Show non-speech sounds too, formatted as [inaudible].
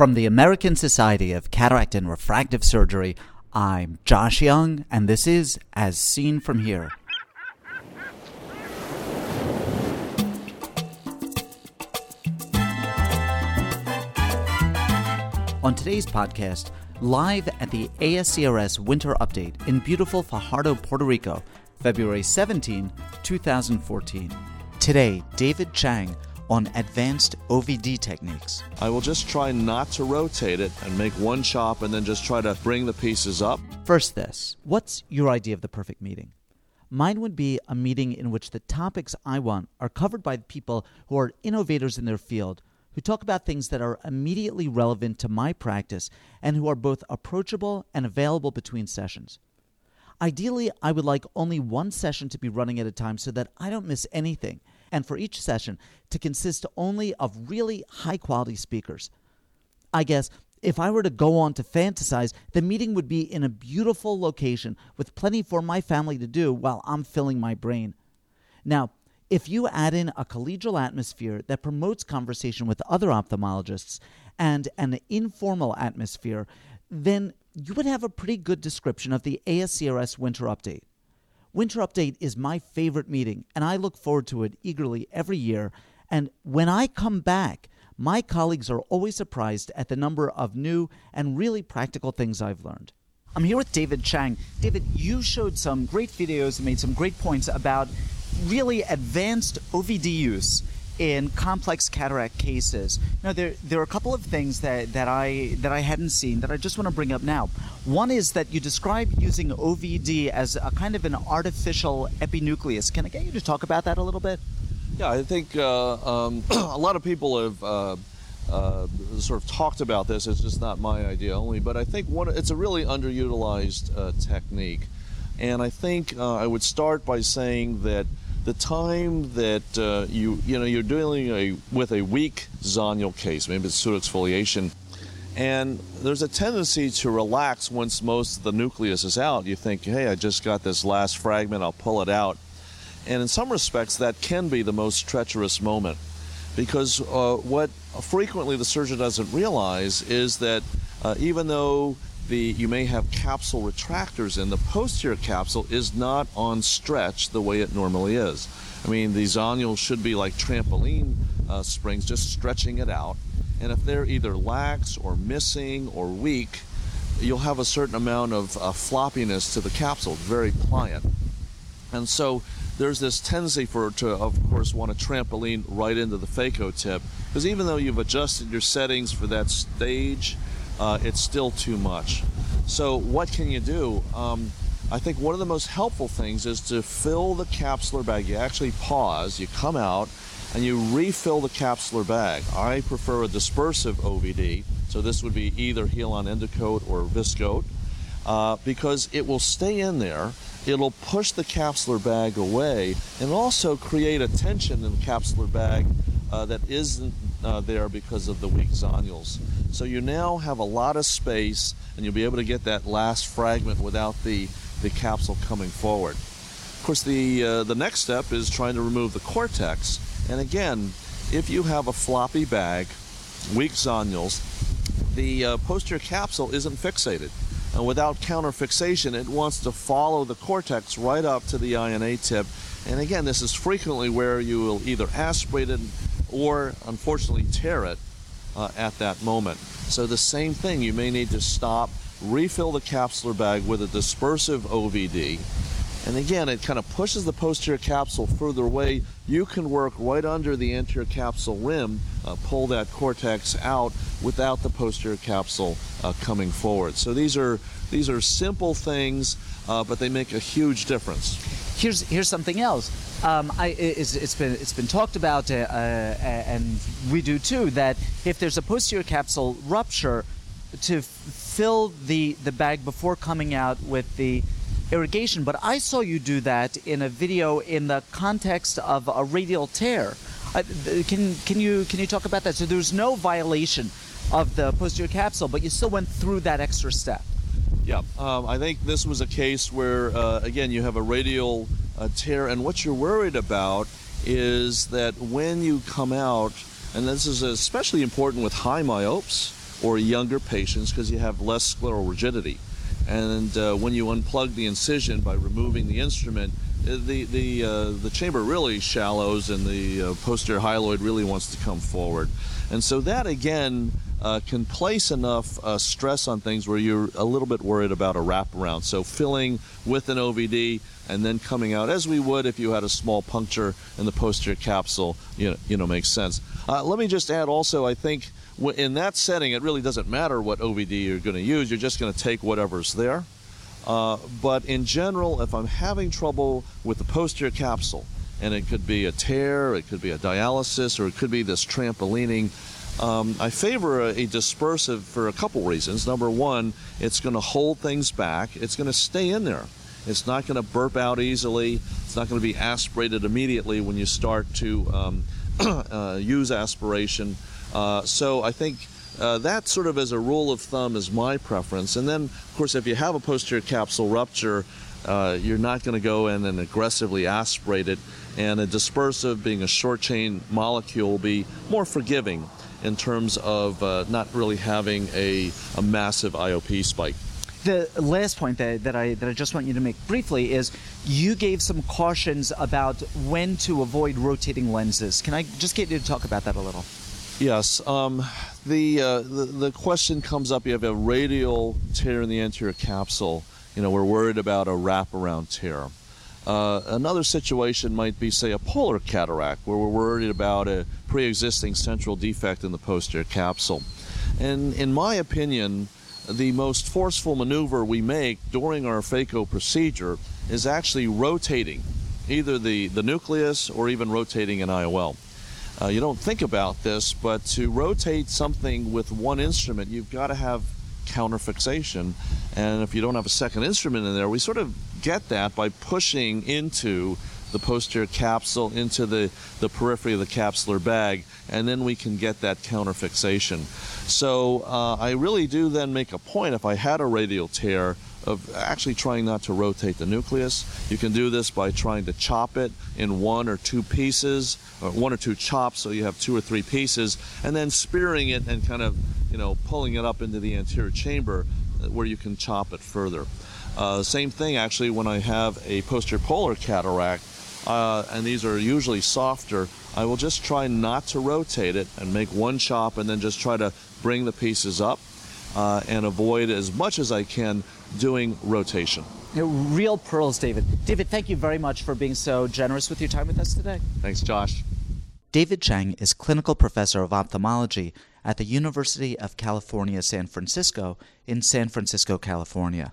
From the American Society of Cataract and Refractive Surgery, I'm Josh Young, and this is As Seen From Here. On today's podcast, live at the ASCRS Winter Update in beautiful Fajardo, Puerto Rico, February 17, 2014. Today, David Chang on advanced OVD techniques. I will just try not to rotate it and make one chop and then just try to bring the pieces up. First, this what's your idea of the perfect meeting? Mine would be a meeting in which the topics I want are covered by people who are innovators in their field, who talk about things that are immediately relevant to my practice, and who are both approachable and available between sessions. Ideally, I would like only one session to be running at a time so that I don't miss anything and for each session to consist only of really high quality speakers. I guess if I were to go on to fantasize, the meeting would be in a beautiful location with plenty for my family to do while I'm filling my brain. Now, if you add in a collegial atmosphere that promotes conversation with other ophthalmologists and an informal atmosphere, then you would have a pretty good description of the ASCRS Winter Update. Winter Update is my favorite meeting, and I look forward to it eagerly every year. And when I come back, my colleagues are always surprised at the number of new and really practical things I've learned. I'm here with David Chang. David, you showed some great videos and made some great points about really advanced OVD use in complex cataract cases. Now, there there are a couple of things that, that I that I hadn't seen that I just want to bring up now. One is that you describe using OVD as a kind of an artificial epinucleus. Can I get you to talk about that a little bit? Yeah, I think uh, um, [clears throat] a lot of people have. Uh, uh, sort of talked about this. It's just not my idea only, but I think one, it's a really underutilized uh, technique, and I think uh, I would start by saying that the time that uh, you you know you're dealing a, with a weak zonular case, maybe it's pseudoexfoliation, and there's a tendency to relax once most of the nucleus is out. You think, hey, I just got this last fragment, I'll pull it out, and in some respects that can be the most treacherous moment, because uh, what frequently the surgeon doesn't realize is that uh, even though the you may have capsule retractors in the posterior capsule is not on stretch the way it normally is. I mean, the zonules should be like trampoline uh, springs, just stretching it out. And if they're either lax or missing or weak, you'll have a certain amount of uh, floppiness to the capsule, very pliant. And so there's this tendency for to, of course, want to trampoline right into the phaco tip because even though you've adjusted your settings for that stage, uh, it's still too much. So, what can you do? Um, I think one of the most helpful things is to fill the capsular bag. You actually pause, you come out, and you refill the capsular bag. I prefer a dispersive OVD, so this would be either Healon Endocoat or Viscoat, uh, because it will stay in there. It'll push the capsular bag away and also create a tension in the capsular bag uh, that isn't uh, there because of the weak zonules. So you now have a lot of space and you'll be able to get that last fragment without the, the capsule coming forward. Of course, the, uh, the next step is trying to remove the cortex. And again, if you have a floppy bag, weak zonules, the uh, posterior capsule isn't fixated. And without counter fixation, it wants to follow the cortex right up to the INA tip. And again, this is frequently where you will either aspirate it or unfortunately tear it uh, at that moment. So the same thing, you may need to stop, refill the capsular bag with a dispersive OVD. And again, it kind of pushes the posterior capsule further away. You can work right under the anterior capsule rim, uh, pull that cortex out without the posterior capsule uh, coming forward. So these are these are simple things, uh, but they make a huge difference. Here's here's something else. Um, I, it's, it's been it's been talked about, uh, uh, and we do too, that if there's a posterior capsule rupture, to fill the the bag before coming out with the irrigation. But I saw you do that in a video in the context of a radial tear. Uh, can can you can you talk about that? So there's no violation of the posterior capsule, but you still went through that extra step. Yeah, um, I think this was a case where, uh, again, you have a radial uh, tear, and what you're worried about is that when you come out, and this is especially important with high myopes, or younger patients because you have less scleral rigidity. And uh, when you unplug the incision by removing the instrument, uh, the the uh, the chamber really shallows and the uh, posterior hyaloid really wants to come forward, and so that again uh, can place enough uh, stress on things where you're a little bit worried about a wraparound. So filling with an OVD and then coming out as we would if you had a small puncture in the posterior capsule, you know, you know makes sense. let me just add also, I think in that setting, it really doesn't matter what OVD you're going to use. You're just going to take whatever's there. Uh, but in general, if I'm having trouble with the posterior capsule, and it could be a tear, it could be a dialysis, or it could be this trampolining, um, I favor a, a, dispersive for a couple reasons. Number one, it's going to hold things back, it's going to stay in there. It's not going to burp out easily. It's not going to be aspirated immediately when you start to um, [clears throat] uh, use aspiration. Uh, so I think uh, that sort of as a rule of thumb is my preference. And then, of course, if you have a posterior capsule rupture, uh, you're not going to go in and aggressively aspirate it. And a dispersive, being a short chain molecule, will be more forgiving in terms of uh, not really having a, a massive IOP spike. The last point that, that I that I just want you to make briefly is you gave some cautions about when to avoid rotating lenses. Can I just get you to talk about that a little? Yes. Um, the, uh, the, the question comes up. You have a radial tear in the anterior capsule. You know, we're worried about a wraparound tear. Uh, another situation might be, say, a polar cataract, where we're worried about a pre-existing central defect in the posterior capsule. And in my opinion, the most forceful maneuver we make during our phaco procedure is actually rotating either the, the nucleus or even rotating an IOL. Uh, you don't think about this, but to rotate something with one instrument, you've got to have counterfixation. And if you don't have a second instrument in there, we sort of get that by pushing into the posterior capsule into the, the periphery of the capsular bag, and then we can get that counterfixation. So uh, I really do then make a point if I had a radial tear of actually trying not to rotate the nucleus. You can do this by trying to chop it in one or two pieces, or one or two chops, so you have two or three pieces, and then spearing it and kind of, you know, pulling it up into the anterior chamber uh, where you can chop it further. Uh, same thing actually when I have a posterior polar cataract, uh, and these are usually softer, I will just try not to rotate it and make one chop and then just try to bring the pieces up uh, and avoid as much as I can doing rotation. real pearls, David. David, thank you very much for being so generous with your time with us today. Thanks, Josh. David Chang is clinical professor of ophthalmology at the University of California, San Francisco in San Francisco, California.